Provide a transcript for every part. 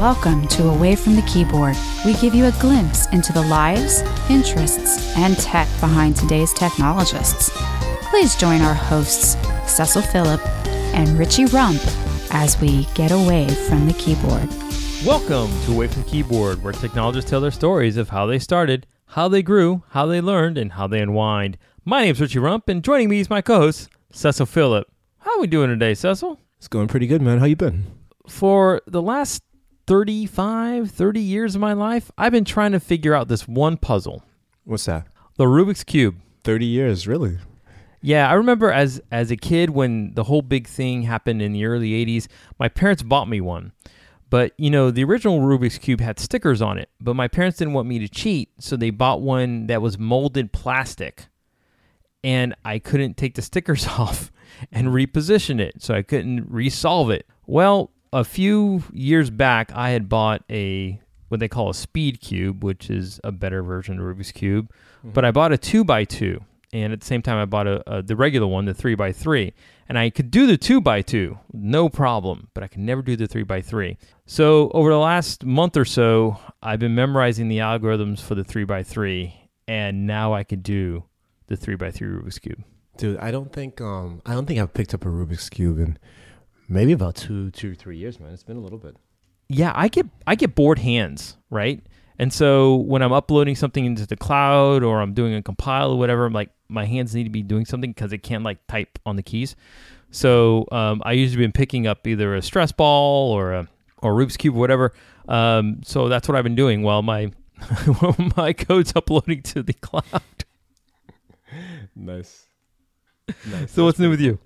Welcome to Away from the Keyboard. We give you a glimpse into the lives, interests, and tech behind today's technologists. Please join our hosts, Cecil Phillip and Richie Rump, as we get away from the keyboard. Welcome to Away from the Keyboard, where technologists tell their stories of how they started, how they grew, how they learned, and how they unwind. My name's Richie Rump, and joining me is my co-host, Cecil Phillip. How are we doing today, Cecil? It's going pretty good, man. How you been? For the last 35, 30 years of my life, I've been trying to figure out this one puzzle. What's that? The Rubik's Cube. 30 years, really? Yeah, I remember as as a kid when the whole big thing happened in the early 80s, my parents bought me one. But, you know, the original Rubik's Cube had stickers on it, but my parents didn't want me to cheat, so they bought one that was molded plastic. And I couldn't take the stickers off and reposition it, so I couldn't resolve it. Well, a few years back, I had bought a what they call a speed cube, which is a better version of Rubik's cube. But I bought a two by two, and at the same time, I bought a, a the regular one, the three by three, and I could do the two by two, no problem. But I could never do the three by three. So over the last month or so, I've been memorizing the algorithms for the three by three, and now I can do the three by three Rubik's cube. Dude, I don't think um I don't think I've picked up a Rubik's cube in maybe about two, two three years, man. It's been a little bit. yeah, I get I get bored hands, right? And so when I'm uploading something into the cloud or I'm doing a compile or whatever, I'm like my hands need to be doing something because it can't like type on the keys. So um, I usually been picking up either a stress ball or a or Rubik's cube or whatever. Um, so that's what I've been doing while my while my code's uploading to the cloud. Nice. Nice. So what's new with you?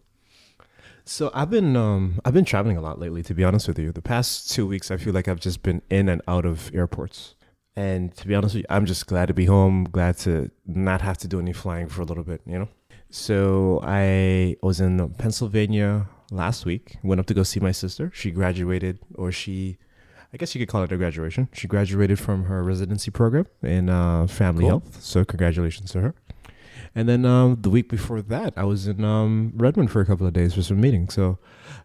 So I've been um I've been traveling a lot lately to be honest with you. The past 2 weeks I feel like I've just been in and out of airports. And to be honest with you, I'm just glad to be home, glad to not have to do any flying for a little bit, you know? So I was in Pennsylvania last week, went up to go see my sister. She graduated or she I guess you could call it a graduation. She graduated from her residency program in uh, family Cool. health. So congratulations to her. And then um, the week before that, I was in um, Redmond for a couple of days for some meetings. So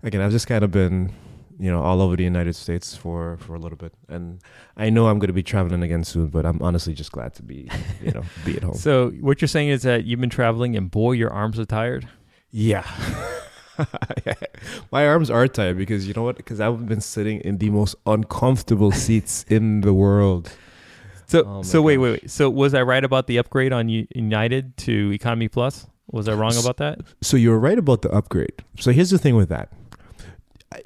again, I've just kind of been, you know, all over the United States for for a little bit. And I know I'm going to be traveling again soon, but I'm honestly just glad to be, you know, be at home. So what you're saying is that you've been traveling and boy, your arms are tired. Yeah. My arms are tired because you know what? Because I've been sitting in the most uncomfortable seats in the world. So, Oh so wait, gosh. wait, wait. So, was I right about the upgrade on United to Economy Plus? Was I wrong about that? So you were right about the upgrade. So here's the thing with that.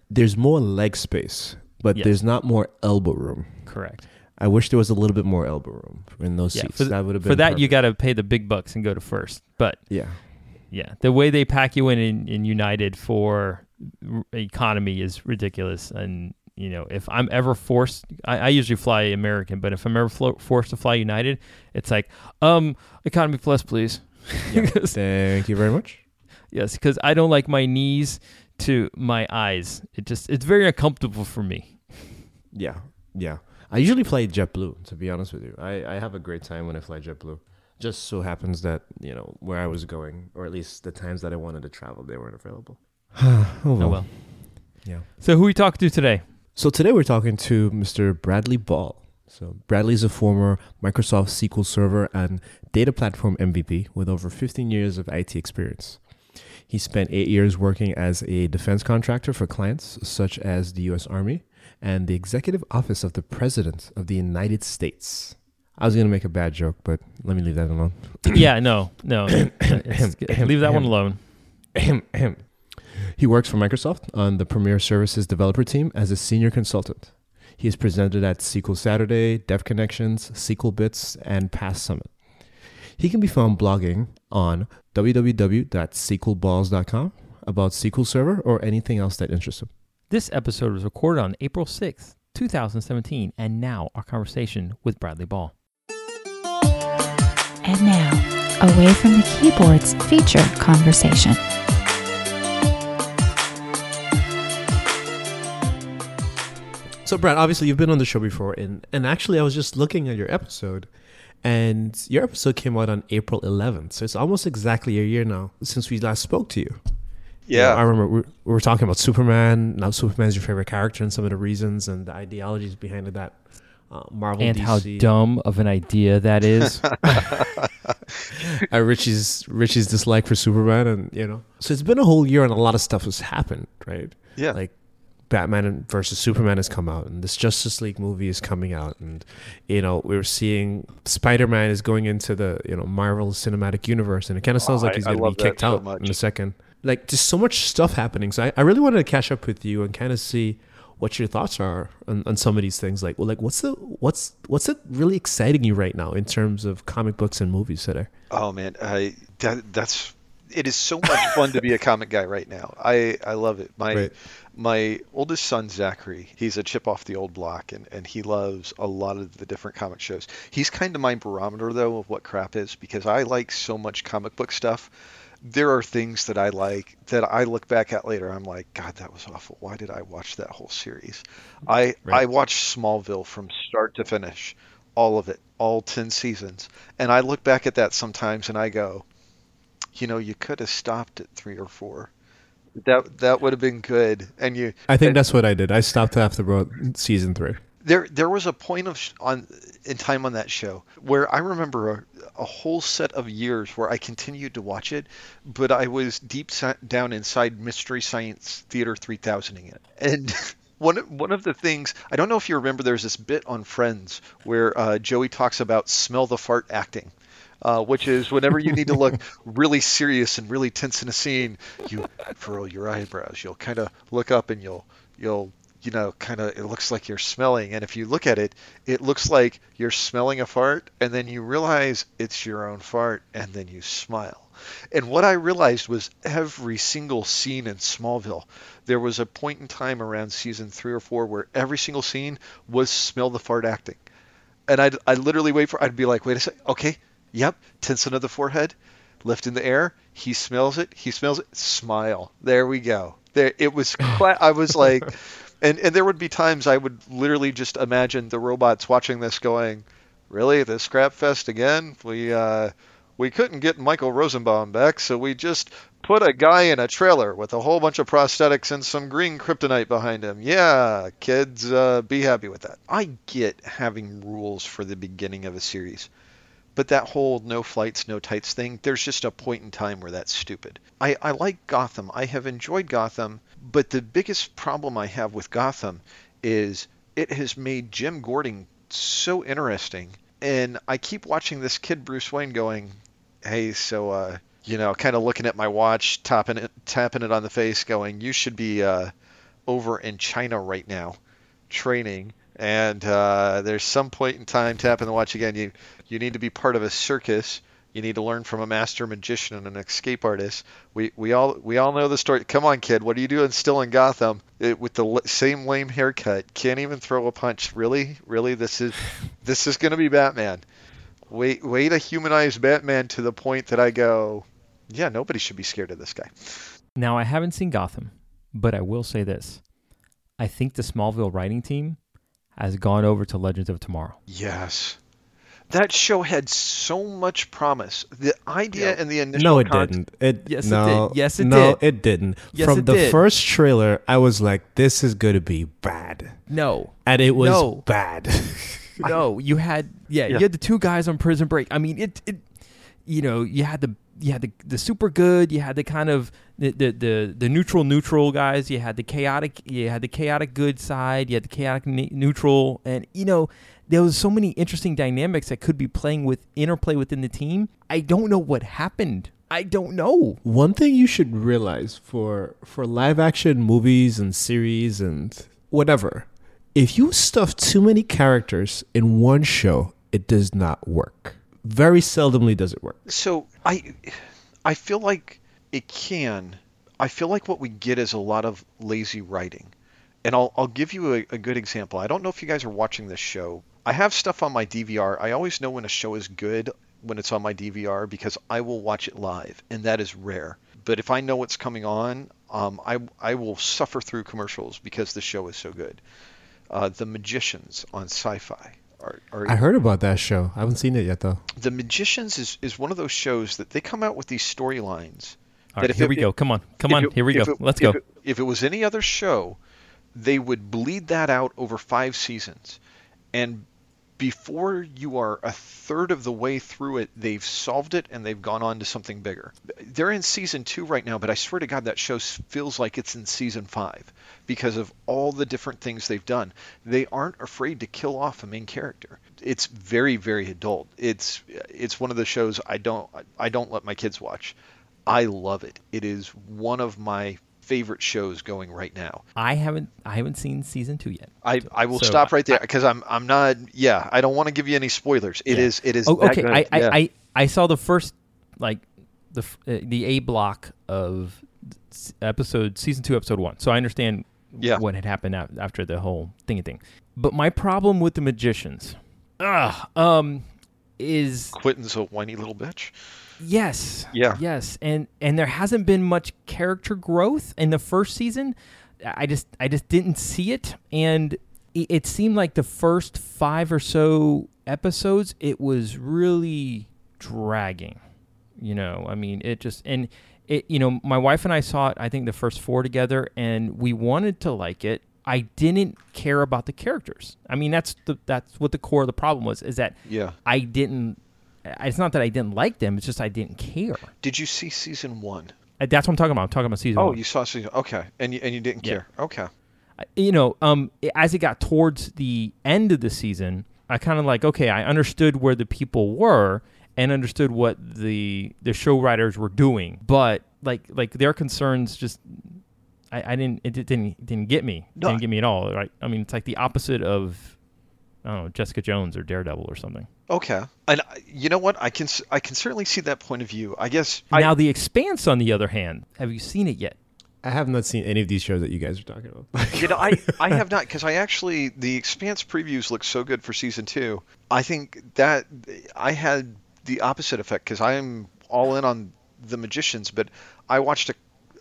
There's more leg space, but Yes. there's not more elbow room. Correct. I wish there was a little bit more elbow room in those Yeah, seats. for that would have been For that, you got to pay the big bucks and go to first. But yeah. yeah, the way they pack you in in, in United for economy is ridiculous. And you know, if I'm ever forced, I, I usually fly American, but if I'm ever flo- forced to fly United, it's like, um, Economy Plus, please. Yeah. Thank you very much. yes, because I don't like my knees to my eyes. It just it's very uncomfortable for me. Yeah, yeah. I usually fly JetBlue. To be honest with you, I I have a great time when I fly JetBlue. Just so happens that you know where I was going, or at least the times that I wanted to travel, they weren't available. oh, Oh well. Yeah. So who we talking to today? So today we're talking to Mr. Bradley Ball. So Bradley is a former Microsoft SQL Server and data platform MVP with over 15 years of IT experience. He spent eight years working as a defense contractor for clients such as the U.S. Army and the Executive Office of the President of the United States. I was going to make a bad joke, but let me leave that alone. yeah, no, no. Leave that one alone. He works for Microsoft on the Premier Services Developer team as a senior consultant. He is presented at SQL Saturday, Dev Connections, SQL Bits, and PASS Summit. He can be found blogging on www.sqlballs.com about SQL Server or anything else that interests him. This episode was recorded on April 6th, 2017, and now our conversation with Bradley Ball. And now, away from the keyboards feature conversation. So, Brad, obviously you've been on the show before, and, and actually, I was just looking at your episode, and your episode came out on April 11th. So, it's almost exactly a year now since we last spoke to you. You know, Yeah. I remember we, we were talking about Superman. Now Superman's your favorite character, and some of the reasons and the ideologies behind that. Uh, Marvel, and how dumb of an idea that is. uh, Richie's Richie's dislike for Superman, and you know, so it's been a whole year, and a lot of stuff has happened, right? Yeah. Like Batman versus Superman has come out, and this Justice League movie is coming out, and you know, we're seeing Spider Man is going into the you know Marvel Cinematic Universe, and it kind of sounds Oh, like he's I going to love be kicked so out much. in a second. Like, just so much stuff happening. So I, I really wanted to catch up with you and kind of see what your thoughts are on, on some of these things. Like, well, like what's the what's what's it really exciting you right now in terms of comic books and movies are Oh man, I that that's it is so much fun to be a comic guy right now. I I love it. My Right. My oldest son Zachary, he's a chip off the old block, and and he loves a lot of the different comic shows. He's kind of my barometer though of what crap is because I like so much comic book stuff. There are things that I like that I look back at later. I'm like, God, that was awful. Why did I watch that whole series? I Right. I watched Smallville from start to finish, all of it, all ten seasons, and I look back at that sometimes and I go, you know, you could have stopped at three or four. That that would have been good. And you, I think and that's what I did. I stopped after season three. there there was a point of sh- on in time on that show where I remember a, a whole set of years where I continued to watch it, but I was deep si- down inside Mystery Science Theater 3000ing it. And one one of the things I don't know if you remember, there's this bit on Friends where uh, Joey talks about smell the fart acting. Uh, which is whenever you need to look really serious and really tense in a scene, you furrow your eyebrows. You'll kind of look up and you'll you'll you know kind of it looks like you're smelling. And if you look at it, it looks like you're smelling a fart, and then you realize it's your own fart, and then you smile. And what I realized was every single scene in Smallville, there was a point in time around season three or four where every single scene was smell the fart acting and I'd, I'd literally wait for I'd be like, wait a sec, okay, yep, tension of the forehead, lift in the air. He smells it. He smells it. Smile. There we go. There it was. Cla- I was like, and and there would be times I would literally just imagine the robots watching this going, really this scrap fest again? We uh we couldn't get Michael Rosenbaum back, so we just put a guy in a trailer with a whole bunch of prosthetics and some green kryptonite behind him. Yeah, kids, uh, be happy with that. I get having rules for the beginning of a series, but that whole no flights, no tights thing, there's just a point in time where that's stupid. I, I like Gotham. I have enjoyed Gotham, but the biggest problem I have with Gotham is it has made Jim Gordon so interesting. And I keep watching this kid Bruce Wayne going, hey, so uh, you know, kind of looking at my watch, tapping it, tapping it on the face, going, "You should be uh, over in China right now, training." And uh, there's some point in time, tapping the watch again. You you need to be part of a circus. You need to learn from a master magician and an escape artist. We we all we all know the story. Come on, kid. What are you doing still in Gotham it, with the l- same lame haircut? Can't even throw a punch. Really, really. This is this is gonna be Batman. Wait, way to humanize Batman to the point that I go, yeah, nobody should be scared of this guy. Now, I haven't seen Gotham, but I will say this. I think the Smallville writing team has gone over to Legends of Tomorrow. Yes. That show had so much promise. The idea Yeah. and the initial No, it con- didn't. It Yes, it did. Yes, it no, did. it didn't. Yes, From it the did. first trailer, I was like, "This is going to be bad," No, and it was No. bad. no, you had yeah, Yeah. you had the two guys on Prison Break. I mean, it it you know, you had the you had the the super good, you had the kind of the the the, the neutral neutral guys, you had the chaotic you had the chaotic good side, you had the chaotic ne- neutral and you know, there was so many interesting dynamics that could be playing with interplay within the team. I don't know what happened. I don't know. One thing you should realize for for live action movies and series and whatever, if you stuff too many characters in one show, it does not work. Very seldomly does it work. So I, I feel like it can. I feel like what we get is a lot of lazy writing, and I'll I'll give you a, a good example. I don't know if you guys are watching this show. I have stuff on my DVR. I always know when a show is good when it's on my DVR because I will watch it live, and that is rare. But if I know what's coming on, um, I I will suffer through commercials because the show is so good. Uh, the Magicians on Sci-Fi are, are I heard about that show. I haven't seen it yet though. the magicians is, is one of those shows that they come out with these storylines All right, here it- we go. Come on, come on, it- here we go. it- Let's go. if it was any other show, they would bleed that out over five seasons, and before you are a third of the way through it, they've solved it and they've gone on to something bigger. They're in season two right now, but I swear to God, that show feels like it's in season five because of all the different things they've done. They aren't afraid to kill off a main character. It's very, very adult. It's it's one of the shows I don't I don't let my kids watch. I love it. It is one of my favorite shows going right now. I haven't I haven't seen season two yet. I, I will So, stop right there because I'm I'm not yeah I don't want to give you any spoilers. It Yeah. is it is Oh, okay. I, I, Yeah. I I saw the first like the uh, the A block of episode season two episode one, so I understand Yeah. what had happened after the whole thingy thing. But my problem with the magicians, ah, um, is Quentin's a whiny little bitch. Yes. Yeah. Yes, and and there hasn't been much character growth in the first season. I just I just didn't see it, and it, it seemed like the first five or so episodes it was really dragging. You know, I mean, it just and it. You know, my wife and I saw it. I think the first four together, and we wanted to like it. I didn't care about the characters. I mean, that's the that's what the core of the problem was. Is that Yeah. I didn't. It's not that I didn't like them. It's just I didn't care. Did you see season one? Uh, That's what I'm talking about. I'm talking about season Oh, one. you saw season. Okay, and you and you didn't Yeah. care. Okay. You know, um, as it got towards the end of the season, I kind of like, okay, I understood where the people were and understood what the the show writers were doing, but like like their concerns just. I, I didn't. It didn't. Didn't get me. No, didn't get me at all. Right. I mean, it's like the opposite of, I don't know, Jessica Jones or Daredevil or something. Okay. And you know what? I can I can certainly see that point of view. I guess. I, now, The Expanse, on the other hand, have you seen it yet? I have not seen any of these shows that you guys are talking about. you know, I, I have not because I actually the Expanse previews look so good for season two. I think that I had the opposite effect because I am all in on the Magicians, but I watched a,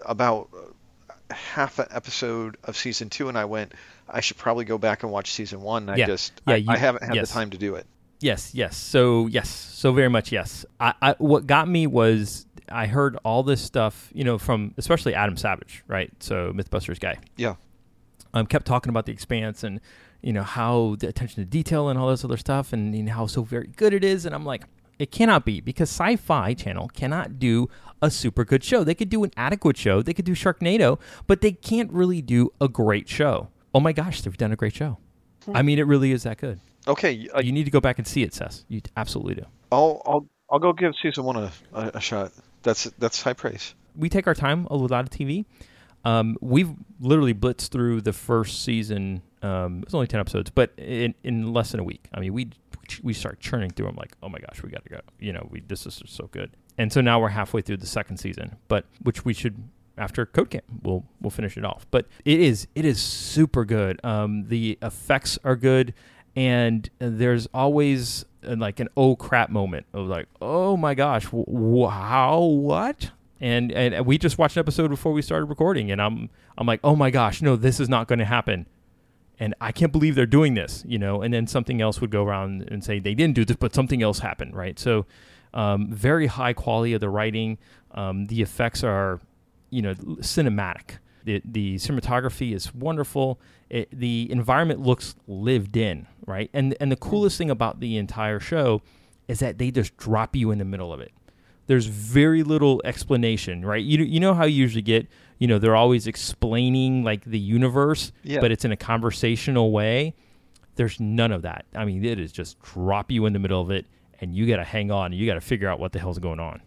about uh, half an episode of season two and I went, I should probably go back and watch season one. And Yeah. I just Yeah, I, you- I haven't had yes. the time to do it. Yes, yes. So yes, so very much yes. I, I what got me was I heard all this stuff, you know, from especially Adam Savage, right? So MythBusters guy, Yeah. I um, kept talking about the Expanse and you know how the attention to detail and all this other stuff, and you know, how so very good it is. And I'm like, it cannot be because Sci-Fi Channel cannot do a super good show. They could do an adequate show, they could do Sharknado, but they can't really do a great show. Oh my gosh, they've done a great show. I mean, it really is that good. Okay. Uh, You need to go back and see it, Seth. You absolutely do. I'll I'll I'll go give season one a, a, a shot. That's that's high praise. we take our time a lot of TV. Um, we've literally blitzed through the first season. Um, it's only ten episodes, but in, in less than a week. I mean, we we start churning through them like, oh my gosh, we got to go. You know, we this is so good. And so now we're halfway through the second season, but which we should after Code Camp we'll we'll finish it off. But it is it is super good. Um, the effects are good, and there's always uh, like an oh crap moment of like, oh my gosh, w- wow, what? and and we just watched an episode before we started recording and i'm i'm like oh my gosh no this is not going to happen and i can't believe they're doing this you know and then something else would go around and say they didn't do this but something else happened right so um, very high quality of the writing um, the effects are you know cinematic the, the cinematography is wonderful it, the environment looks lived in right and and the coolest thing about the entire show is that they just drop you in the middle of it there's very little explanation, right? You you know how you usually get, you know, they're always explaining like the universe, Yeah. but it's in a conversational way. There's none of that. I mean, it is just drop you in the middle of it, and you got to hang on. You got to figure out what the hell's going on.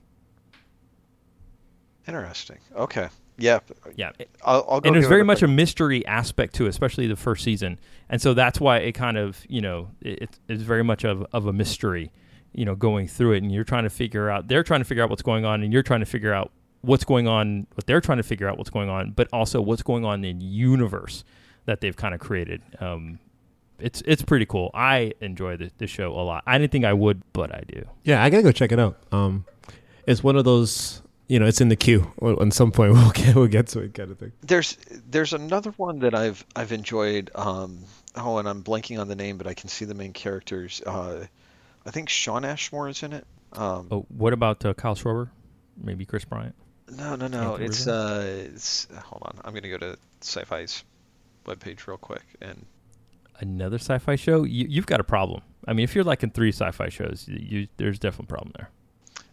Interesting. Okay. Yeah. Yeah, I'll, I'll go. and there's very much quick- a mystery aspect to it, especially the first season, and so that's why it kind of, you know, it, it's very much of of a mystery, you know, going through it, and you're trying to figure out, they're trying to figure out what's going on, and you're trying to figure out what's going on, what they're trying to figure out what's going on, but also what's going on in universe that they've kind of created. Um, it's it's pretty cool. I enjoy the, the show a lot. I didn't think I would, but I do. Yeah, I gotta go check it out. Um, it's one of those, you know, it's in the queue. Well, At some point, we'll get we'll get to it, kind of thing. There's there's another one that I've I've enjoyed. Um, oh, and I'm blanking on the name, but I can see the main characters. Uh, I think Sean Ashmore is in it. Um, Oh, what about uh, Kyle Schroeder? Maybe Chris Bryant. No, no, no. Anthem It's River? uh, it's hold on. I'm gonna go to Sci-Fi's webpage real quick and Another sci-fi show? You, you've got a problem. I mean, if you're liking three sci-fi shows, you, you there's definitely a problem there.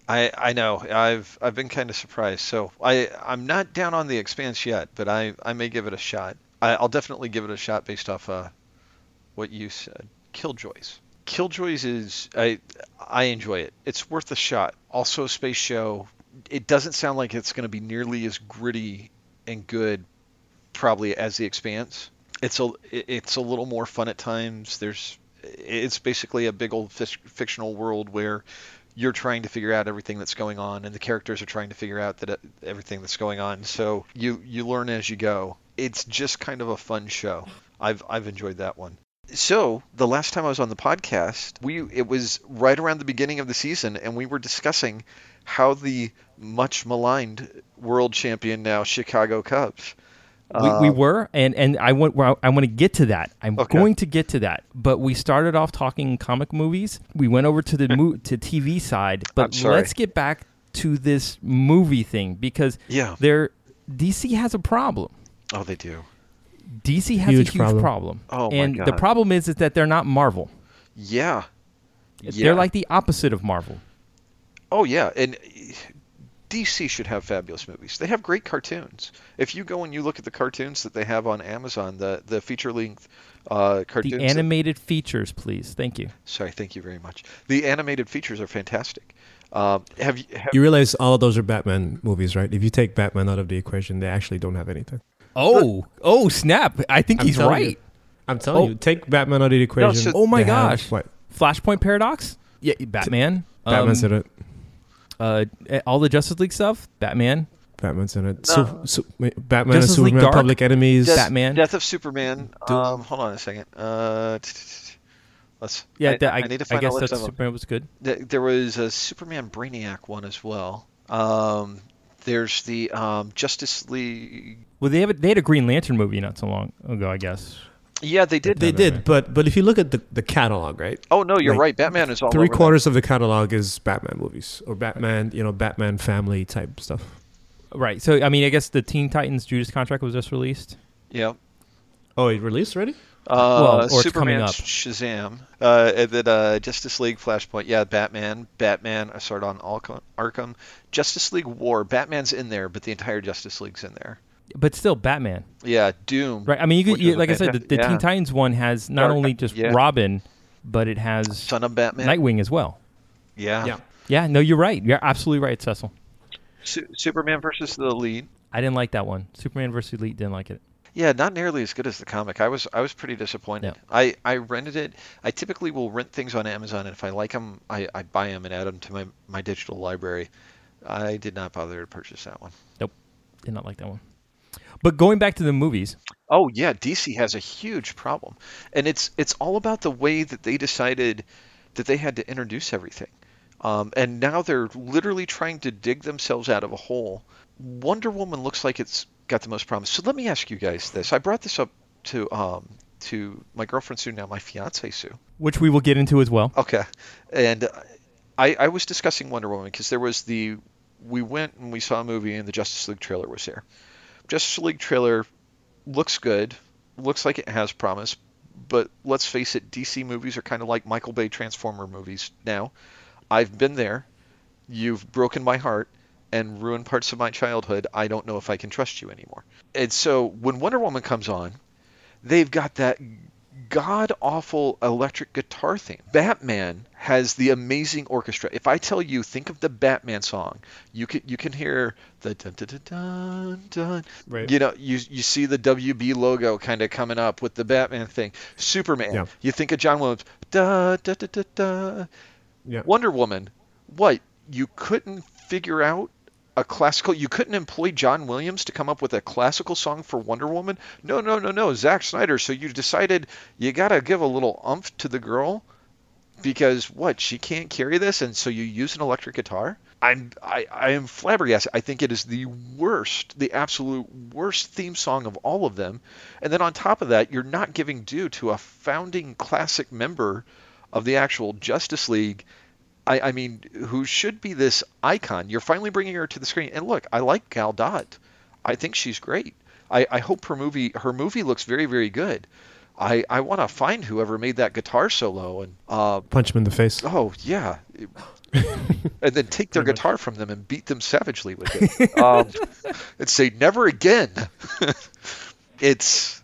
I I know I've I've been kind of surprised. So I I'm not down on the Expanse yet, but I I may give it a shot. I, I'll definitely give it a shot based off uh what you said. Killjoys. Killjoys is I I enjoy it. It's worth a shot. Also a space show. It doesn't sound like it's going to be nearly as gritty and good probably as the Expanse. It's a it's a little more fun at times. There's it's basically a big old fic- fictional world where you're trying to figure out everything that's going on and the characters are trying to figure out that uh, everything that's going on. So you you learn as you go. It's just kind of a fun show. I've i've enjoyed that one. So the last time i was on the podcast we it was right around the beginning of the season and we were discussing how the much maligned world champion now chicago cubs we, we uh, were, and and I want I want to get to that. I'm Okay. going to get to that. But we started off talking comic movies. We went over to the mo- to TV side. But let's get back to this movie thing because yeah there DC has a problem. oh they do DC has Huge a huge problem. problem. Oh, my and the problem is, is that they're not Marvel. yeah They're like the opposite of Marvel. Oh yeah, and DC should have fabulous movies. They have great cartoons. If you go and you look at the cartoons that they have on Amazon, the the feature length uh, cartoons. The that- animated features, please. Thank you. sorry, thank you very much. The animated features are fantastic. Um, have you? Have, You realize all of those are Batman movies, right? If you take Batman out of the equation, they actually don't have anything. Oh, oh, snap! I think I'm he's right. you. I'm telling Oh. you, take Batman out of the equation. so- Oh my they have- gosh. what? Flashpoint Paradox. Yeah, Batman. Batman's Um, in it. Uh, all the Justice League stuff. Batman. Batman's in it. No. So, so, wait, Batman Justice and League Superman, Dark? Public Enemies. Death, Batman. Death of Superman. Um, hold on a second. Uh, t- t- t- let's. Yeah, I, that- I, I need to I find guess a list that of them. Superman was good. There was a Superman Brainiac one as well. Um, there's the um, Justice League. Well, they have a, they had a Green Lantern movie not so long ago, I guess. Yeah, they did. They Batman. did, but but if you look at the, the catalog, right? Oh no, you're Like, right. Batman is all Three over that. quarters of the catalog is Batman movies or Batman, you know, Batman family type stuff. Right. So, I mean, I guess the Teen Titans Judas contract was just released. Yeah. Oh, it released already? Uh, Well, or Superman, coming up. Shazam, uh, and uh, Justice League, Flashpoint, yeah, Batman, Batman, I started on Arkham, Arkham, Justice League War, Batman's in there, but the entire Justice League's in there. But still, Batman. Yeah, Doom. Right. I mean, you could, you, like I said, the, the yeah. Teen Titans one has not Dark- only just yeah. Robin, but it has Son of Batman. Nightwing as well. Yeah. Yeah. Yeah. No, you're right. You're absolutely right, Cecil. Su- Superman versus the Elite. I didn't like that one. Superman versus Elite didn't like it. Yeah, not nearly as good as the comic. I was I was pretty disappointed. Yeah. I, I rented it. I typically will rent things on Amazon, and if I like them, I, I buy them and add them to my, my digital library. I did not bother to purchase that one. Nope, did not like that one. But going back to the movies, Oh yeah, DC has a huge problem, and it's it's all about the way that they decided that they had to introduce everything, um, and now they're literally trying to dig themselves out of a hole. Wonder Woman looks like it's got the most promise. So let me ask you guys this. I brought this up to um, to my girlfriend Sue, now my fiance Sue. which we will get into as well. Okay, and I I was discussing Wonder Woman because there was the we went and we saw a movie and the Justice League trailer was there. Justice League trailer looks good, looks like it has promise, but let's face it, DC movies are kind of like Michael Bay Transformer movies now. I've been there. You've broken my heart and ruined parts of my childhood. I don't know if I can trust you anymore. And so when Wonder Woman comes on, they've got that god awful electric guitar theme. Batman has the amazing orchestra. If I tell you, think of the Batman song, you can you can hear the dun dun dun dun dun. Right. You know, you you see the WB logo kind of coming up with the Batman thing. Superman, Yeah. you think of John Williams. Da da da da da. Yeah. Wonder Woman, what? You couldn't figure out a classical you couldn't employ John Williams to come up with a classical song for Wonder Woman? No, no, no, no, Zack Snyder. So you decided you got to give a little umph to the girl because what? She can't carry this and so you use an electric guitar? I'm I, I am flabbergasted. I think it is the worst, the absolute worst theme song of all of them. And then on top of that, you're not giving due to a founding classic member of the actual Justice League I, I mean, who should be this icon. You're finally bringing her to the screen. And look, I like Gal Gadot. I think she's great. I, I hope her movie her movie looks very very good. I, I want to find whoever made that guitar solo and uh, Punch him in the face. oh yeah, and then take their guitar from them and beat them savagely with it, um, and say never again. it's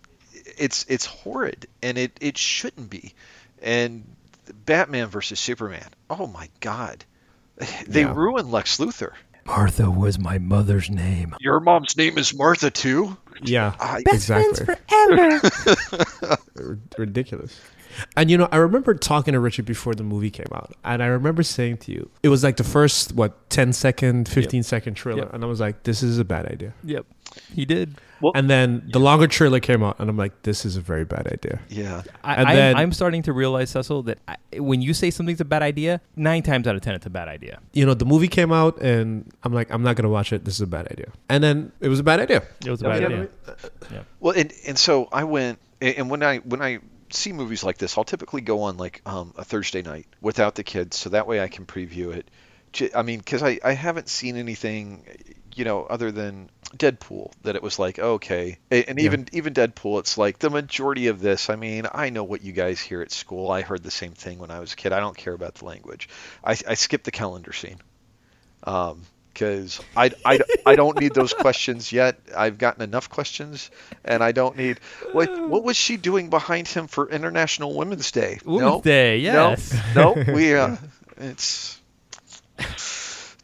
it's it's horrid, and it it shouldn't be. And Batman versus Superman. Oh my God, they Yeah. ruined Lex Luthor. Martha was my mother's name. Your mom's name is Martha too. Yeah, I, exactly. forever. Ridiculous. And you know, I remember talking to Richard before the movie came out, and I remember saying to you, it was like the first what 10 second, 15 second trailer, Yep. and I was like, this is a bad idea. Yep, he did. And then the longer trailer came out, and I'm like, this is a very bad idea. yeah. I, And I'm, then- I'm starting to realize, Cecil, that I, when you say something's a bad idea, nine times out of ten, it's a bad idea. You know, the movie came out, and I'm like, I'm not gonna watch it. This is a bad idea. And then it was a bad idea. It was a You bad know idea. what I mean? Well, and and so I went, and and when I when I see movies like this, I'll typically go on like um, a Thursday night without the kids, so that way I can preview it. i mean, because I I haven't seen anything, you know, other than Deadpool that it was like okay, and Yeah. even even Deadpool, it's like the majority of this. I mean, I know what you guys hear at school. I heard the same thing when I was a kid. I don't care about the language. I I skipped the calendar scene. Um, because I, I, I don't need those questions yet. I've gotten enough questions, and I don't need. What what was she doing behind him for International Women's Day? Women's no, Day, yes. No, no, we uh, it's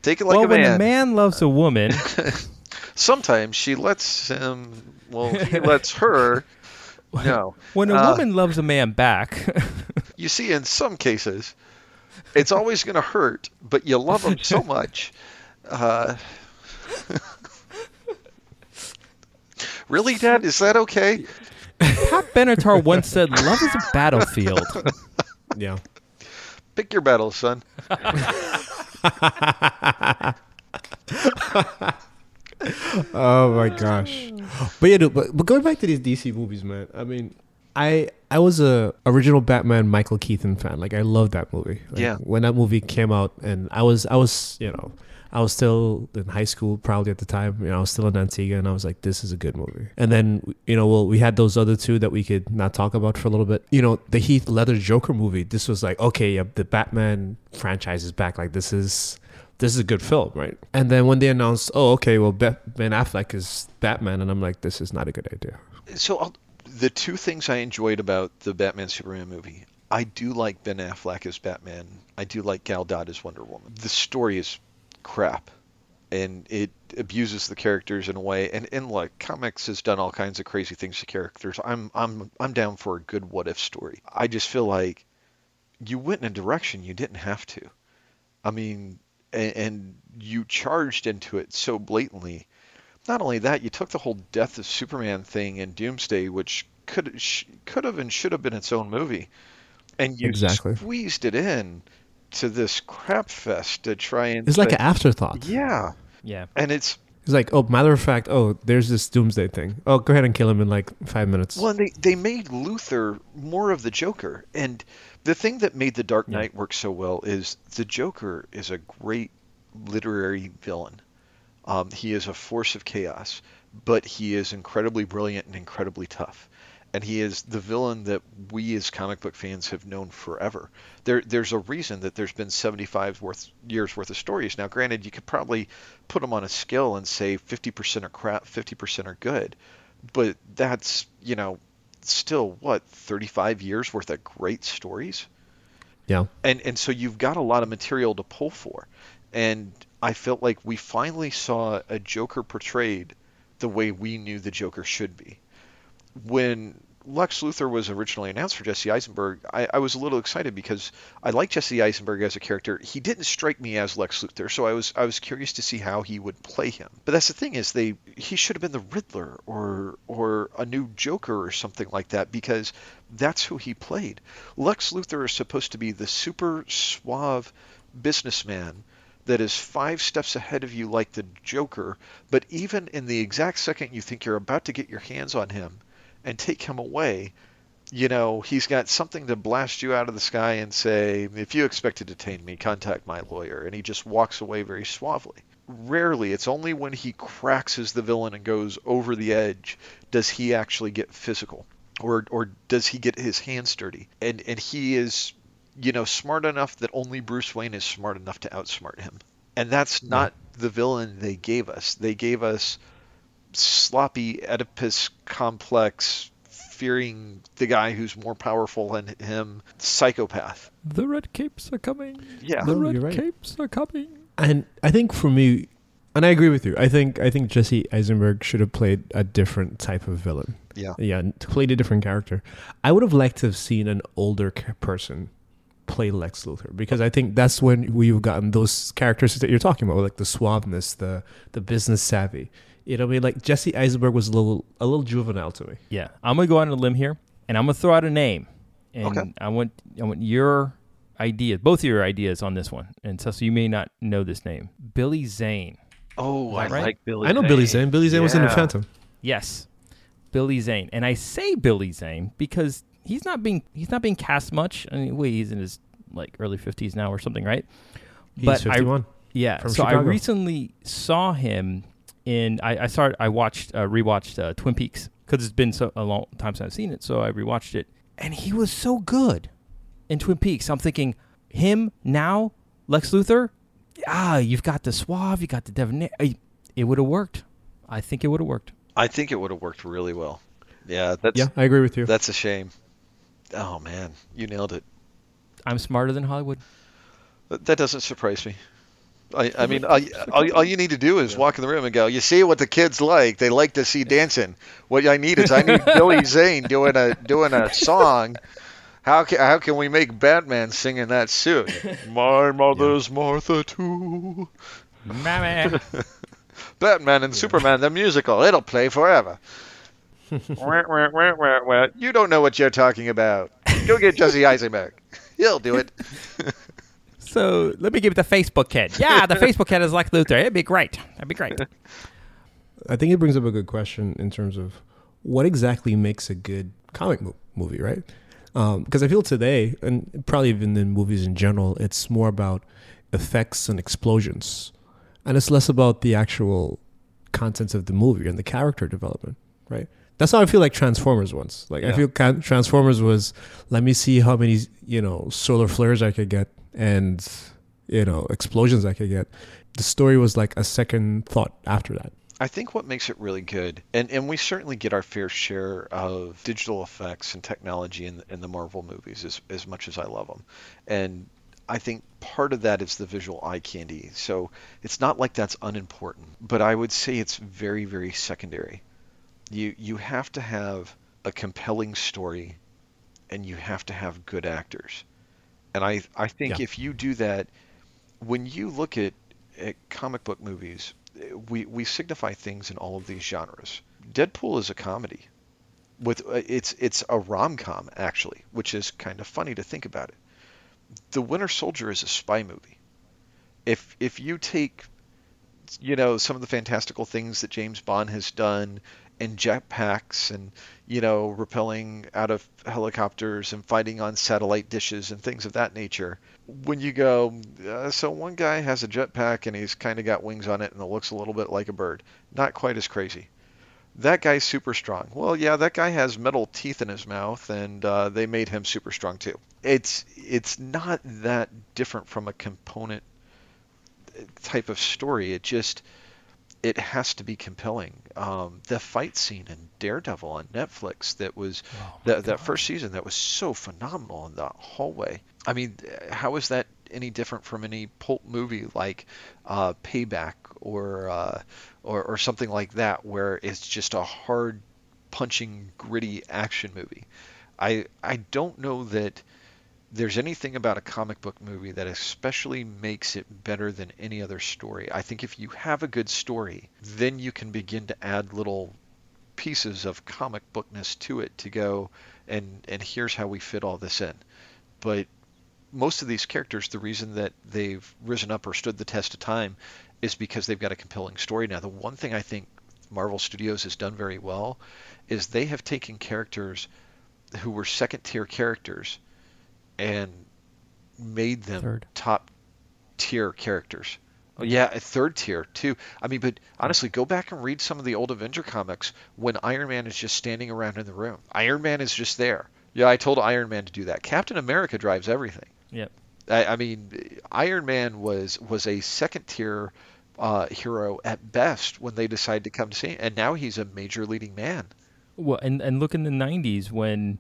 take it like well, a when a man loves a woman, Sometimes she lets him. Well, he lets her. No, when a Uh, woman loves a man back, you see, in some cases, it's always going to hurt, but you love him so much. Uh, really, Dad? Is that okay? Pat Benatar once said, "Love is a battlefield." Yeah. Pick your battles, son. Oh my gosh. But yeah, dude, but, but going back to these DC movies, man. I mean, I I was a original Batman Michael Keaton fan. Like I loved that movie. Like, Yeah. When that movie came out, and I was I was you know I was still in high school probably at the time. You know I was still in Antigua, and I was like, this is a good movie. And then you know well we had those other two that we could not talk about for a little bit. You know the Heath Ledger Joker movie. This was like okay, yeah, the Batman franchise is back. Like this is this is a good film, right? And then when they announced, oh, okay, well, Ben Affleck is Batman, and I'm like, this is not a good idea. So I'll, the two things I enjoyed about the Batman Superman movie, I do like Ben Affleck as Batman. I do like Gal Gadot as Wonder Woman. The story is crap, and it abuses the characters in a way. And and like comics has done all kinds of crazy things to characters. I'm I'm I'm down for a good what if story. I just feel like you went in a direction you didn't have to. I mean, and, and you charged into it so blatantly not only that, you took the whole death of Superman thing in Doomsday, which could sh- could have and should have been its own movie, and you Exactly. squeezed it in to this crap fest to try and It's like an afterthought. yeah, yeah, and it's It's like, oh, matter of fact, oh, there's this Doomsday thing. Oh, go ahead and kill him in like five minutes. well, and they they made Luthor more of the Joker, and the thing that made the Dark Yeah. Knight work so well is the Joker is a great literary villain. Um, he is a force of chaos, but he is incredibly brilliant and incredibly tough. And he is the villain that we as comic book fans have known forever. There, there's a reason that there's been 75 worth, years worth of stories. Now, granted, you could probably put them on a scale and say 50% are crap, 50% are good, but that's you know still what 35 years worth of great stories yeah. and and so you've got a lot of material to pull for and i felt like we finally saw a joker portrayed the way we knew the joker should be when lex luthor was originally announced for jesse eisenberg i, I was a little excited because i like jesse eisenberg as a character. He didn't strike me as lex luthor so i was i was curious to see how he would play him. But that's the thing is they he should have been the riddler or or a new joker or something like that because that's who he played. Lex luthor is supposed to be the super suave businessman that is five steps ahead of you like the joker but even in the exact second you think you're about to get your hands on him and take him away you know, he's got something to blast you out of the sky and say, if you expect to detain me, contact my lawyer. And he just walks away very suavely. Rarely, it's only when he cracks as the villain and goes over the edge does he actually get physical. Or, or does he get his hands dirty? And, and he is, you know, smart enough that only Bruce Wayne is smart enough to outsmart him. And that's not yeah. the villain they gave us. They gave us sloppy Oedipus complex fearing the guy who's more powerful than him, psychopath. The red capes are coming. Yeah, the oh, red right. capes are coming. And I think for me, and I agree with you. I think I think Jesse Eisenberg should have played a different type of villain. Yeah, yeah, played a different character. I would have liked to have seen an older person play Lex Luthor because I think that's when we've gotten those characters that you're talking about, like the suaveness, the the business savvy. You know, what I mean, like Jesse Eisenberg was a little a little juvenile to me. Yeah, I'm gonna go out on a limb here, and I'm gonna throw out a name, and okay. I want I want your ideas, both of your ideas on this one. And so, so you may not know this name, Billy Zane. Oh, I right? like Billy. I know Zane. Billy Zane. Billy Zane yeah. was in the Phantom. Yes, Billy Zane, and I say Billy Zane because he's not being he's not being cast much. I mean, wait, he's in his like early 50s now or something, right? He's but 51. I, yeah, so Chicago. I recently saw him in I, I started I watched uh, rewatched uh, Twin Peaks because it's been so a long time since I've seen it, so I rewatched it, and he was so good in Twin Peaks. I'm thinking him now, Lex Luthor. Ah, you've got the suave, you got the debonair. It would have worked. I think it would have worked. I think it would have worked really well. Yeah, that's yeah, I agree with you. That's a shame. Oh man, you nailed it. I'm smarter than Hollywood. That doesn't surprise me. I, I mean, all, all, all, you need to do is yeah. walk in the room and go, you see what the kids like? They like to see dancing. What I need is I need Billy Zane doing a doing a song. How can how can we make Batman singing that suit? My mother's yeah. Martha too. Mammy. Batman and yeah. Superman the musical. It'll play forever. you don't know what you're talking about. Go get Jesse Eisenberg. He'll do it. So let me give it the Facebook kid. Yeah, the Facebook kid is like Luthor. It'd be great. That'd be great. I think it brings up a good question in terms of what exactly makes a good comic mo- movie, right? Because um, I feel today, and probably even in movies in general, it's more about effects and explosions, and it's less about the actual contents of the movie and the character development, right? That's how I feel like Transformers once. Like yeah. I feel Transformers was, let me see how many you know solar flares I could get and you know explosions I could get. The story was like a second thought after that. I think what makes it really good, and, and we certainly get our fair share of digital effects and technology in, in the Marvel movies as, as much as I love them. And I think part of that is the visual eye candy. So it's not like that's unimportant, but I would say it's very, very secondary. You, you have to have a compelling story and you have to have good actors. And I I think yeah. if you do that, when you look at, at comic book movies, we we signify things in all of these genres. Deadpool is a comedy. With uh, it's it's a rom com actually, which is kind of funny to think about it. The Winter Soldier is a spy movie. If if you take you know some of the fantastical things that James Bond has done and jetpacks and you know rappelling out of helicopters and fighting on satellite dishes and things of that nature. When you go uh, so one guy has a jetpack and he's kind of got wings on it and it looks a little bit like a bird. Not quite as crazy. That guy's super strong. Well yeah that guy has metal teeth in his mouth and uh, they made him super strong too. It's it's not that different from a component type of story. It just it has to be compelling. Um, the fight scene in Daredevil on Netflix that was oh that, that first season that was so phenomenal in the hallway. I mean, how is that any different from any pulp movie like uh, Payback or, uh, or or something like that, where it's just a hard punching, gritty action movie? I I don't know that there's anything about a comic book movie that especially makes it better than any other story. I think if you have a good story, then you can begin to add little pieces of comic bookness to it to go and and here's how we fit all this in. But most of these characters, the reason that they've risen up or stood the test of time is because they've got a compelling story. Now, the one thing I think Marvel Studios has done very well is they have taken characters who were second tier characters and made them Third. top tier characters. Oh, yeah, a third tier too. I mean, but honestly, go back and read some of the old Avenger comics when Iron Man is just standing around in the room. Iron Man is just there. Yeah, I told Iron Man to do that. Captain America drives everything. Yep. I, I mean, Iron Man was was a second tier uh, hero at best when they decided to come to see, and now he's a major leading man. Well, and and look in the '90s when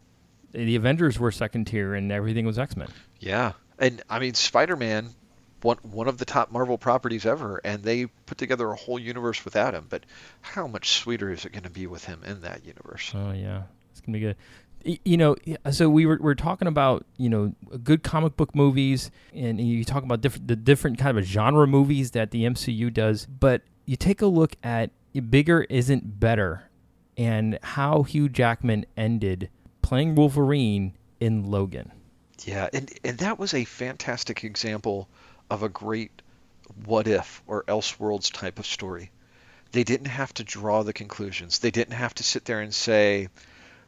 the Avengers were second tier and everything was X Men. Yeah, and I mean, Spider Man, one one of the top Marvel properties ever, and they put together a whole universe without him. But how much sweeter is it going to be with him in that universe? Oh yeah, it's gonna be good. You know, so we were we are talking about you know good comic book movies, and you talk about different the different kind of genre movies that the MCU does. But you take a look at bigger isn't better, and how Hugh Jackman ended playing Wolverine in Logan. Yeah, and and that was a fantastic example of a great what if or Elseworlds type of story. They didn't have to draw the conclusions. They didn't have to sit there and say,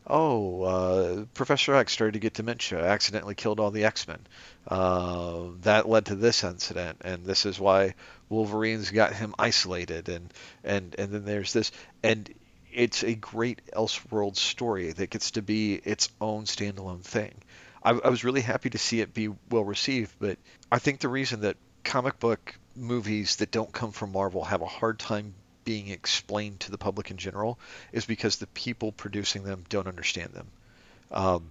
"Oh, uh, Professor X started to get dementia, accidentally killed all the X-Men. Uh, that led to this incident, and this is why Wolverine's got him isolated." And and and then there's this, and it's a great Elseworlds story that gets to be its own standalone thing. I, I was really happy to see it be well received, but I think the reason that comic book movies that don't come from Marvel have a hard time being explained to the public in general is because the people producing them don't understand them. Um,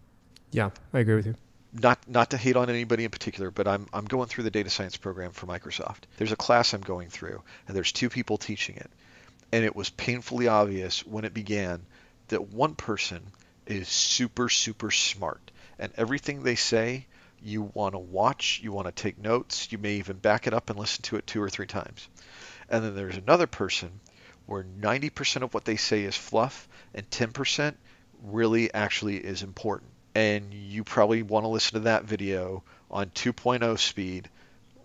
Yeah, I agree with you. not not to hate on anybody in particular, but I'm I'm going through the data science program for Microsoft. There's a class I'm going through, and there's two people teaching it, and it was painfully obvious when it began that one person is super super smart, and everything they say you want to watch, you want to take notes, you may even back it up and listen to it two or three times. And then there's another person where 90% of what they say is fluff and 10% really actually is important. And you probably want to listen to that video on 2.0 speed,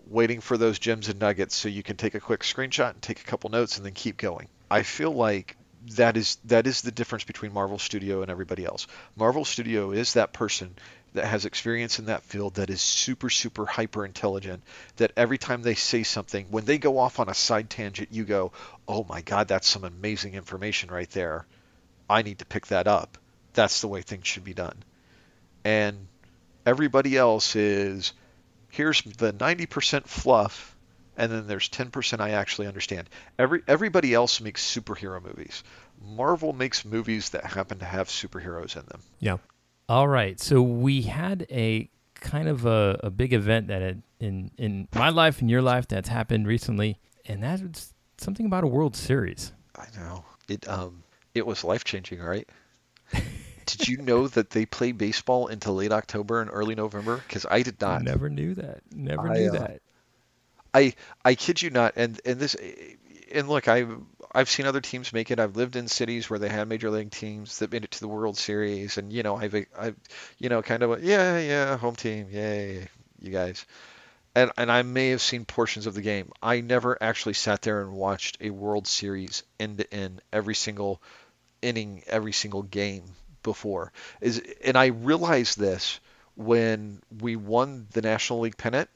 waiting for those gems and nuggets so you can take a quick screenshot and take a couple notes and then keep going. I feel like that is that is the difference between Marvel Studio and everybody else. Marvel Studio is that person that has experience in that field that is super super hyper intelligent that every time they say something when they go off on a side tangent you go oh my god that's some amazing information right there. I need to pick that up. That's the way things should be done. And everybody else is here's the 90% fluff and then there's 10% I actually understand. Every everybody else makes superhero movies. Marvel makes movies that happen to have superheroes in them. Yeah. All right, so we had a kind of a, a big event that had, in in my life and your life that's happened recently, and that's something about a World Series. I know. It um it was life-changing, right? did you know that they play baseball into late October and early November? Because I did not. Never knew that. Never I, knew uh, that. I I kid you not, and and this, and look, I I've seen other teams make it. I've lived in cities where they had major league teams that made it to the World Series, and you know I've I've you know kind of yeah yeah home team yay you guys, and and I may have seen portions of the game. I never actually sat there and watched a World Series end to end every single inning, every single game before. Is and I realized this when we won the National League pennant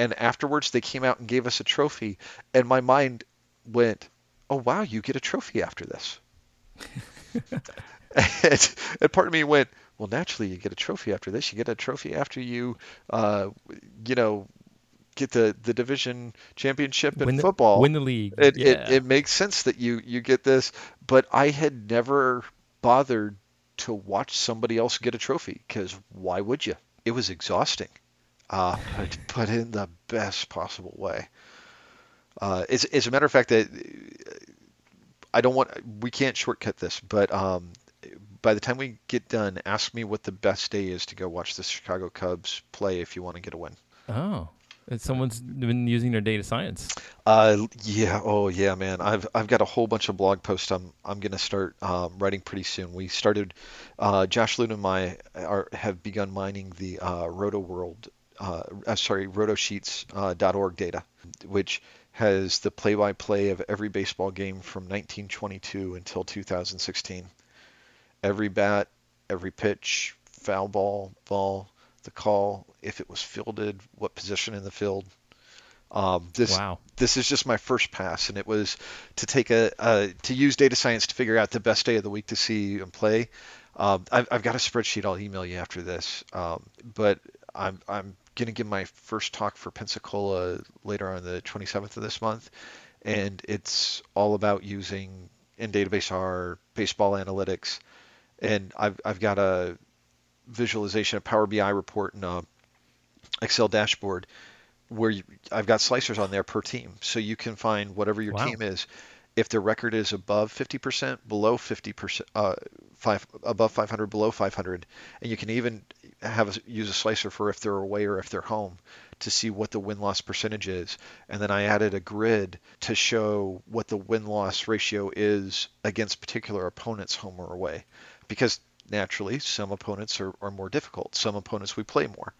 and afterwards they came out and gave us a trophy and my mind went oh wow you get a trophy after this. And, and part of me went well naturally you get a trophy after this. You get a trophy after you uh, you know get the, the division championship in Win the- football. win the league. it, yeah. it, it makes sense that you you get this but i had never bothered to watch somebody else get a trophy because why would you? It was exhausting uh, but, but in the best possible way. Uh, as, as a matter of fact, that I don't want we can't shortcut this, but um, by the time we get done, ask me what the best day is to go watch the Chicago Cubs play if you want to get a win. oh, it's someone's been using their data science. Uh, yeah, oh yeah, man. I've I've got a whole bunch of blog posts I'm I'm gonna start um, writing pretty soon. We started, uh, Josh Luna and I are have begun mining the uh, Roto World, uh, uh, sorry, Retrosheets.org data, which has the play-by-play of every baseball game from 1922 until 2016. Every bat, every pitch, foul ball, ball, the call, if it was fielded, what position in the field. Um, this Wow. this is just my first pass, and it was to take a uh, to use data science to figure out the best day of the week to see and play. Um, I've, I've got a spreadsheet. I'll email you after this. Um, but I'm I'm gonna give my first talk for Pensacola later on the 27th of this month, and it's all about using in database R baseball analytics, and I've I've got a visualization, a Power BI report, and a Excel dashboard where you, I've got slicers on there per team, so you can find whatever your Wow. team is. If their record is above 50%, below 50%, uh, five above 500, below 500, and you can even have a, use a slicer for if they're away or if they're home to see what the win loss percentage is. And then I added a grid to show what the win loss ratio is against particular opponents, home or away, because naturally some opponents are, are more difficult. Some opponents we play more.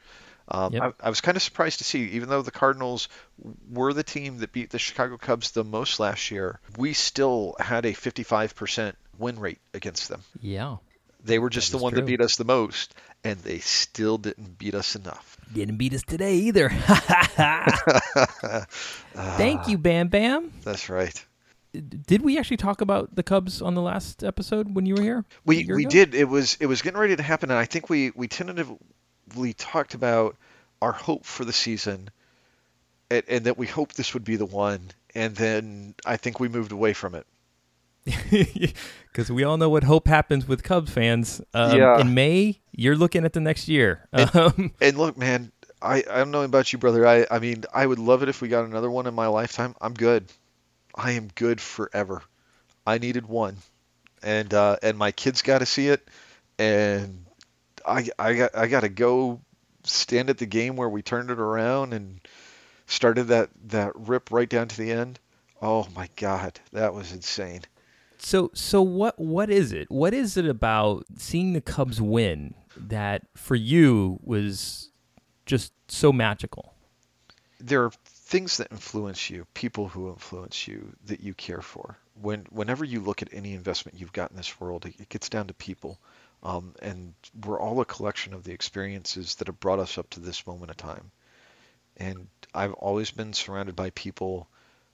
Um, Yep. I, I was kind of surprised to see, even though the Cardinals were the team that beat the Chicago Cubs the most last year, we still had a 55% win rate against them. Yeah. They were just That the one true. that beat us the most, and they still didn't beat us enough. Didn't beat us today either. Thank you, Bam Bam. That's right. Did we actually talk about the Cubs on the last episode when you were here? We we ago? did. It was it was getting ready to happen, and I think we we tentatively talked about our hope for the season, and, and that we hoped this would be the one. And then I think we moved away from it. Because we all know what hope happens with Cubs fans. Um, Yeah. In May, you're looking at the next year. Um, And look, man, I I don't know about you, brother. I I mean, I would love it if we got another one in my lifetime. I'm good. I am good forever. I needed one, and uh, and my kids got to see it, and I I got I got to go stand at the game where we turned it around and started that that rip right down to the end. Oh my God, that was insane. So, so what? What is it? What is it about seeing the Cubs win that for you was just so magical? there are things that influence you, people who influence you that you care for. When whenever you look at any investment you've got in this world, it, it gets down to people, um, and we're all a collection of the experiences that have brought us up to this moment of time. And I've always been surrounded by people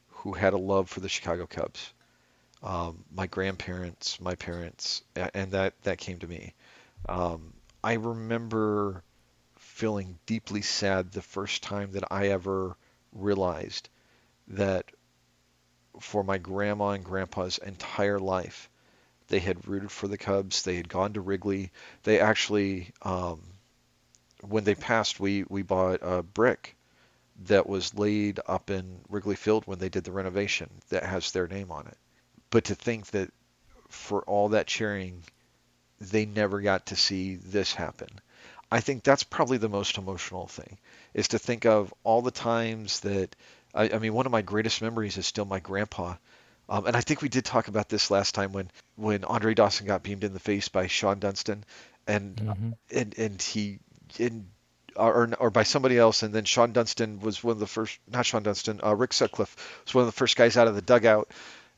who had a love for the Chicago Cubs. Um, my grandparents, my parents, and that that came to me. Um, I remember feeling deeply sad the first time that I ever realized that for my grandma and grandpa's entire life, they had rooted for the Cubs. They had gone to Wrigley. They actually, um, when they passed, we we bought a brick that was laid up in Wrigley Field when they did the renovation that has their name on it. But to think that for all that cheering, they never got to see this happen. I think that's probably the most emotional thing is to think of all the times that I, I mean one of my greatest memories is still my grandpa um, and I think we did talk about this last time when when Andre Dawson got beamed in the face by Shawon Dunston and Mhm. and and he and or or by somebody else and then Shawon Dunston was one of the first not Shawon Dunston uh, Rick Sutcliffe was one of the first guys out of the dugout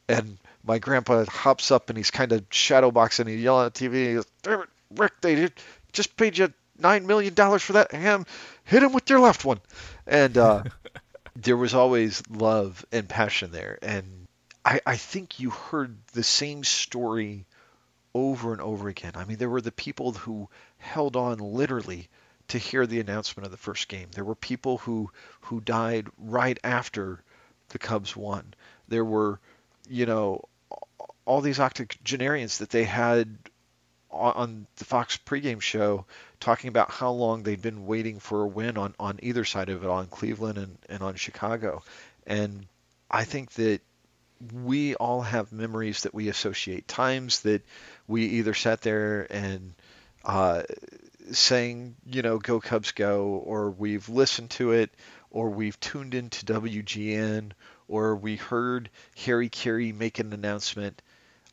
and my grandpa hops up and he's kind of shadow boxing and he's yelling at TV he goes "Damn it, Rick they just paid you nine million dollars for that ham. Hit him with your left one. And uh, there was always love and passion there. And I, I think you heard the same story over and over again. I mean there were the people who held on literally to hear the announcement of the first game. There were people who who died right after the Cubs won. There were you know all these octogenarians that they had on- the Fox pregame show talking about how long they'd been waiting for a win on, on either side of it, on Cleveland and, and on Chicago. And I think that we all have memories that we associate, times that we either sat there and uh, sang, you know, Go Cubs Go, or we've listened to it, or we've tuned into WGN, or we heard Harry Caray make an announcement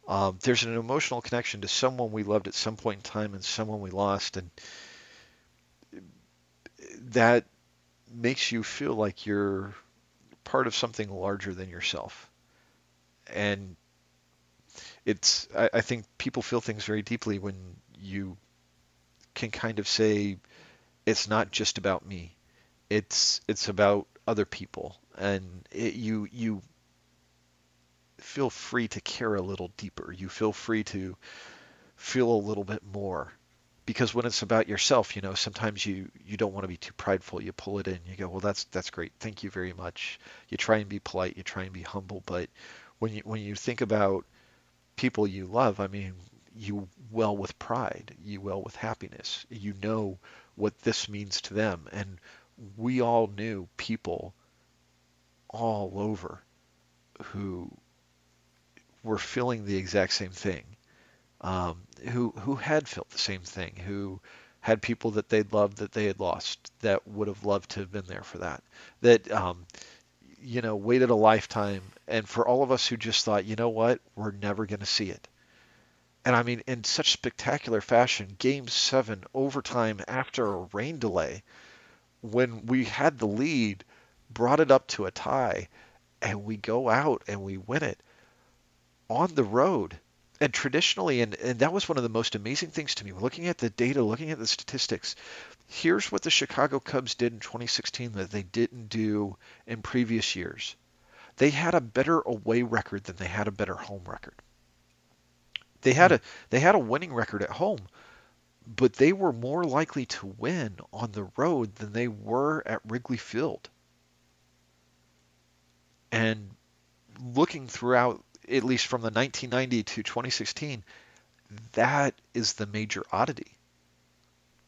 um, there's an emotional connection to someone we loved at some point in time and someone we lost, and that makes you feel like you're part of something larger than yourself. And it's, I, I think people feel things very deeply when you can kind of say it's not just about me. It's it's about other people and it, you you feel free to care a little deeper. You feel free to feel a little bit more because when it's about yourself, you know, sometimes you you don't want to be too prideful. You pull it in. You go, well, that's that's great. Thank you very much. You try and be polite. You try and be humble. But when you when you think about people you love, I mean, you well with pride. You well with happiness. You know what this means to them, and we all knew people all over who were feeling the exact same thing. Um, who who had felt the same thing, who had people that they'd loved that they had lost that would have loved to have been there for that, that um, you know waited a lifetime, and for all of us who just thought, you know what, we're never going to see it. And I mean, in such spectacular fashion, Game Seven, overtime after a rain delay, when we had the lead, brought it up to a tie, and we go out and we win it on the road and traditionally, and, and that was one of the most amazing things to me, looking at the data, looking at the statistics, here's what the Chicago Cubs did in 2016 that they didn't do in previous years. They had a better away record than they had a better home record. They had hmm. a they had a winning record at home, but they were more likely to win on the road than they were at Wrigley Field. And looking throughout at least from the 1990 to 2016, that is the major oddity.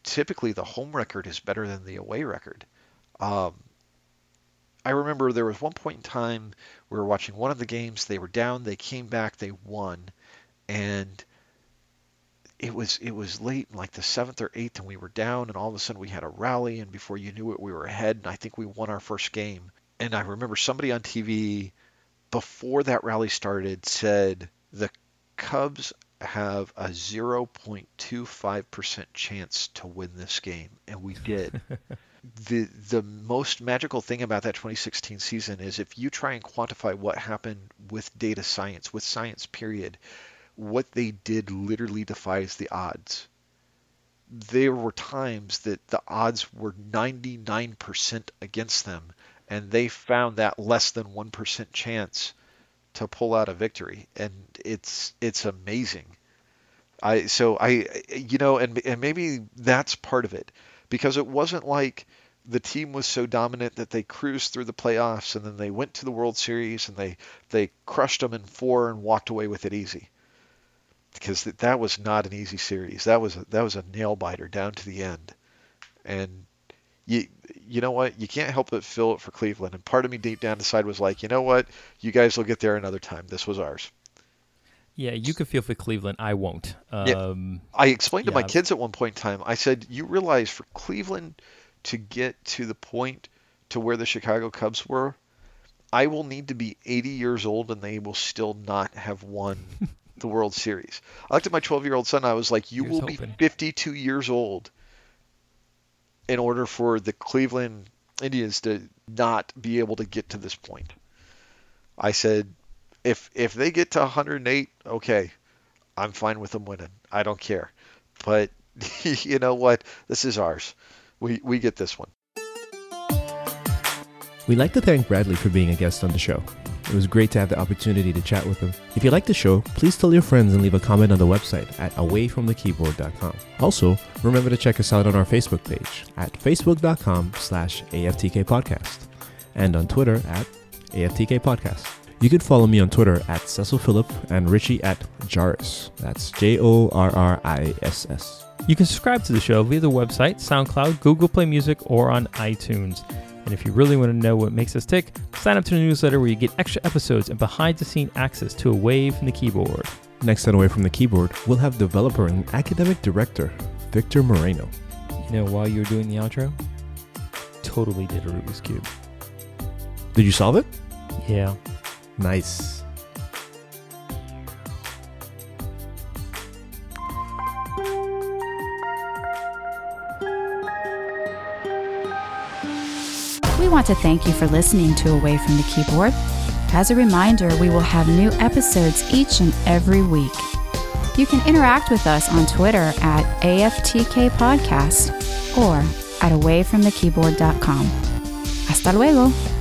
Typically, the home record is better than the away record. Um, I remember there was one point in time we were watching one of the games. They were down. They came back. They won, and it was it was late, like the seventh or eighth, and we were down. And all of a sudden, we had a rally, and before you knew it, we were ahead. And I think we won our first game. And I remember somebody on TV before that rally started said the Cubs have a 0.25% chance to win this game and we did. the the most magical thing about that 2016 season is if you try and quantify what happened with data science, with science period, what they did literally defies the odds. There were times that the odds were 99% against them and they found that less than 1% chance to pull out a victory. And it's it's amazing. I so i you know and and maybe that's part of it. Because it wasn't like the team was so dominant that they cruised through the playoffs and then they went to the world series and they they crushed them in four and walked away with it easy. Because that was not an easy series. That was a, that was a nail biter down to the end. And you you know what? You can't help but feel it for Cleveland. And part of me deep down inside was like, you know what? You guys will get there another time. This was ours. Yeah, you could feel for Cleveland. I won't. Um, yeah. I explained yeah. to my kids at one point in time. I said, you realize for Cleveland to get to the point to where the Chicago Cubs were, I will need to be 80 years old and they will still not have won the World Series. I looked at my 12 year old son. I was like, you will hoping. be 52 years old in order for the Cleveland Indians to not be able to get to this point. I said, if if they get to 108, okay, I'm fine with them winning. I don't care. But you know what? This is ours. We we get this one. We'd like to thank Bradley for being a guest on the show. It was great to have the opportunity to chat with him. If you like the show, please tell your friends and leave a comment on the website at awayfromthekeyboard.com. Also, remember to check us out on our Facebook page at facebook.com slash aftkpodcast and on Twitter at aftkpodcast. You can follow me on Twitter at Cecil Phillip and Richie at Jorriss. That's J O R R I S S. You can subscribe to the show via the website, SoundCloud, Google Play Music, or on iTunes. And if you really want to know what makes us tick, sign up to the newsletter where you get extra episodes and behind the scene access to Away from the Keyboard. Next on Away from the Keyboard, we'll have developer and academic director Victor Moreno. You know, while you were doing the outro, totally did a Rubik's Cube. Did you solve it? Yeah. Nice. We want to thank you for listening to Away from the Keyboard. As a reminder, we will have new episodes each and every week. You can interact with us on Twitter at AFTK Podcast or at awayfromthekeyboard.com. Hasta luego.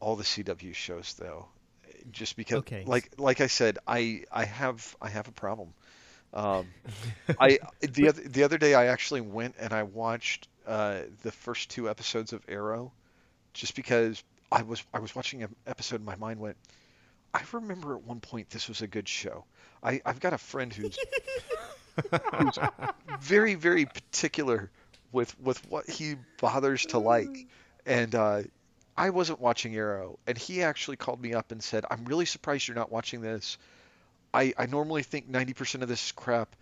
All the CW shows though, just because Okay. like like I said, I I have I have a problem. Um, I the other the other day I actually went and I watched uh, the first two episodes of Arrow, just because I was I was watching an episode and my mind went, I remember at one point this was a good show. I I've got a friend who's who's very very particular with with what he bothers to like, and uh, I wasn't watching Arrow, and he actually called me up and said, "I'm really surprised you're not watching this. I I normally think 90% of this is crap.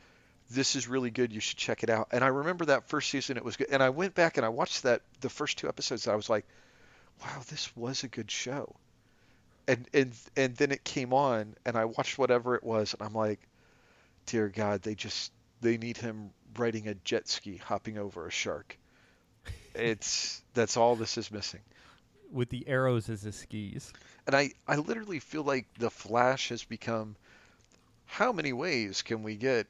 This is really good. You should check it out." And I remember that first season it was good, and I went back and I watched that the first two episodes. And I was like, "Wow, this was a good show." And and and then it came on, and I watched whatever it was, and I'm like, "Dear God, they just they need him riding a jet ski, hopping over a shark." It's that's all this is missing. With the arrows as his skis. And I, I literally feel like the Flash has become how many ways can we get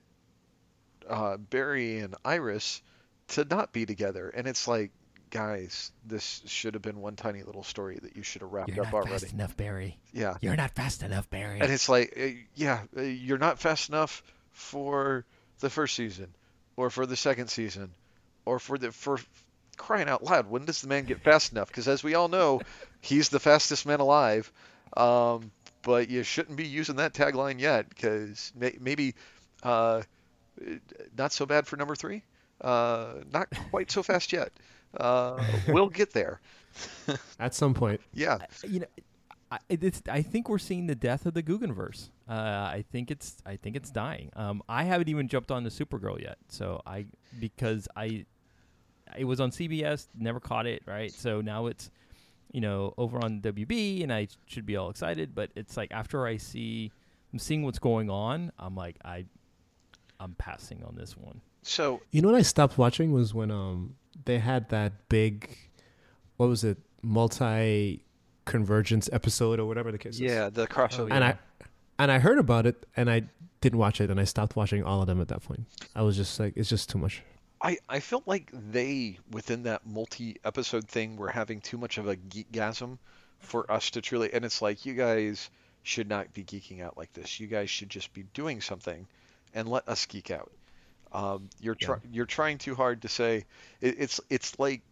uh, Barry and Iris to not be together? And it's like, guys, this should have been one tiny little story that you should have wrapped up already. Fast enough, Barry. Yeah. You're not fast enough, Barry. And it's like, uh, yeah, uh, you're not fast enough for the first season, or for the second season, or for the for crying out loud. When does the man get fast enough? Because as we all know, he's the fastest man alive. Um, but you shouldn't be using that tagline yet, because may, maybe uh, not so bad for number three. Uh, not quite so fast yet. Uh, we'll get there. At some point. Yeah. you know, I, it's, I think we're seeing the death of the Guggenverse. Uh, I think it's I think it's dying. Um, I haven't even jumped on the Supergirl yet, so I because I it was on CBS, never caught it right. So now it's you know over on WB, and I should be all excited. But it's like after I see I'm seeing what's going on, I'm like I I'm passing on this one. So You know what I stopped watching was when um they had that big what was it multi convergence episode or whatever the case is. yeah, the crossover. And I and I heard about it and I didn't watch it and I stopped watching all of them at that point. I was just like it's just too much. I, I felt like they, within that multi episode thing, were having too much of a geekgasm for us to truly. And it's like, you guys should not be geeking out like this. You guys should just be doing something and let us geek out. Um, you're, try, you're trying too hard to say. It, it's, it's like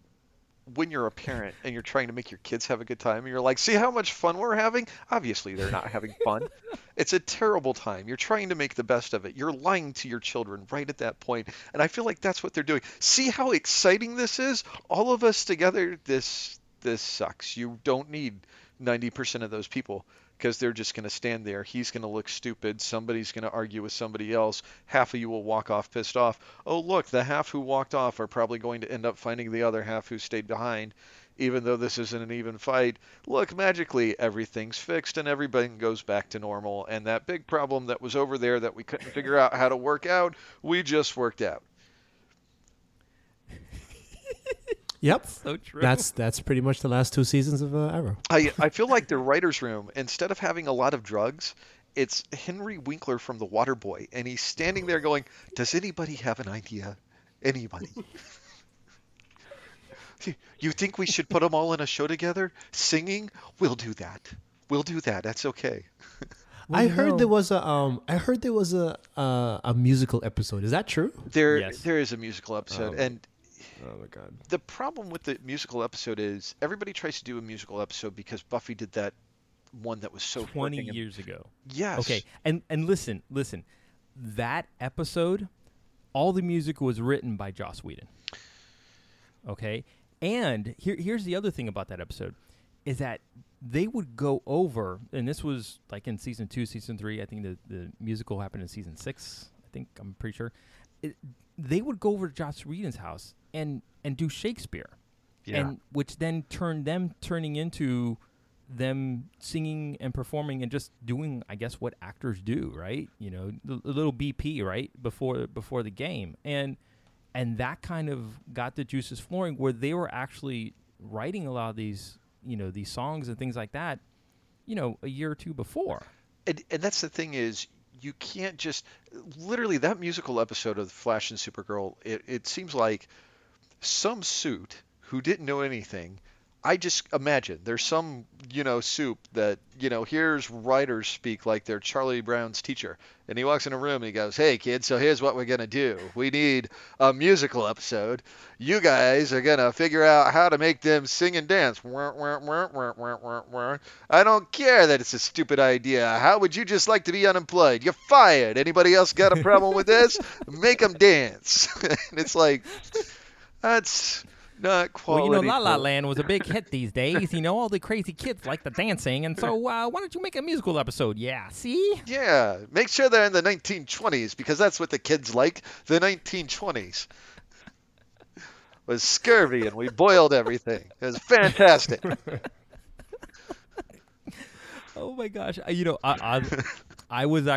when you're a parent and you're trying to make your kids have a good time and you're like, see how much fun we're having? Obviously, they're not having fun. it's a terrible time. You're trying to make the best of it. You're lying to your children right at that point. And I feel like that's what they're doing. See how exciting this is? All of us together, this this sucks. You don't need 90% of those people because they're just going to stand there. He's going to look stupid. Somebody's going to argue with somebody else. Half of you will walk off pissed off. Oh, look, the half who walked off are probably going to end up finding the other half who stayed behind. Even though this isn't an even fight, look, magically everything's fixed and everything goes back to normal. And that big problem that was over there that we couldn't figure out how to work out, we just worked out. Yep. so true. That's that's pretty much the last two seasons of uh, Arrow. I I feel like the writers' room instead of having a lot of drugs, it's Henry Winkler from The Waterboy, and he's standing there going, "Does anybody have an idea? Anybody?" You think we should put them all in a show together, singing? We'll do that. We'll do that. That's okay. Well, I heard know- there was a um I heard there was a uh, a musical episode. Is that true? There, Yes. there is a musical episode, Oh. and Oh my god. the problem with the musical episode is everybody tries to do a musical episode because Buffy did that one that was so 20 freaking- years ago. Yes. Okay, and and listen, listen, that episode, all the music was written by Joss Whedon. Okay, and here here's the other thing about that episode, is that they would go over, and this was like in season two, season three. I think the the musical happened in season six. I think I'm pretty sure. It, they would go over to Joss Whedon's house and and do Shakespeare Yeah. and which then turned them turning into them singing and performing and just doing i guess what actors do right you know the, little bp right before before the game and and that kind of got the juices flowing where they were actually writing a lot of these you know these songs and things like that you know a year or two before and, and that's the thing is you can't just literally that musical episode of Flash and Supergirl. It, it seems like some suit who didn't know anything. I just imagine there's some you know soup that you know here's writers speak like they're Charlie Brown's teacher, and he walks in a room and he goes, "Hey kids, so here's what we're gonna do. We need a musical episode. You guys are gonna figure out how to make them sing and dance. I don't care that it's a stupid idea. How would you just like to be unemployed? You're fired. Anybody else got a problem with this? Make them dance. and it's like that's not quality. well you know la la land was a big hit these days you know all the crazy kids like the dancing and so uh, why don't you make a musical episode yeah see Yeah, make sure they're in the 1920s because that's what the kids like. The 1920s was scurvy and we boiled everything. It was fantastic. Oh my gosh! I- You know, I I, I was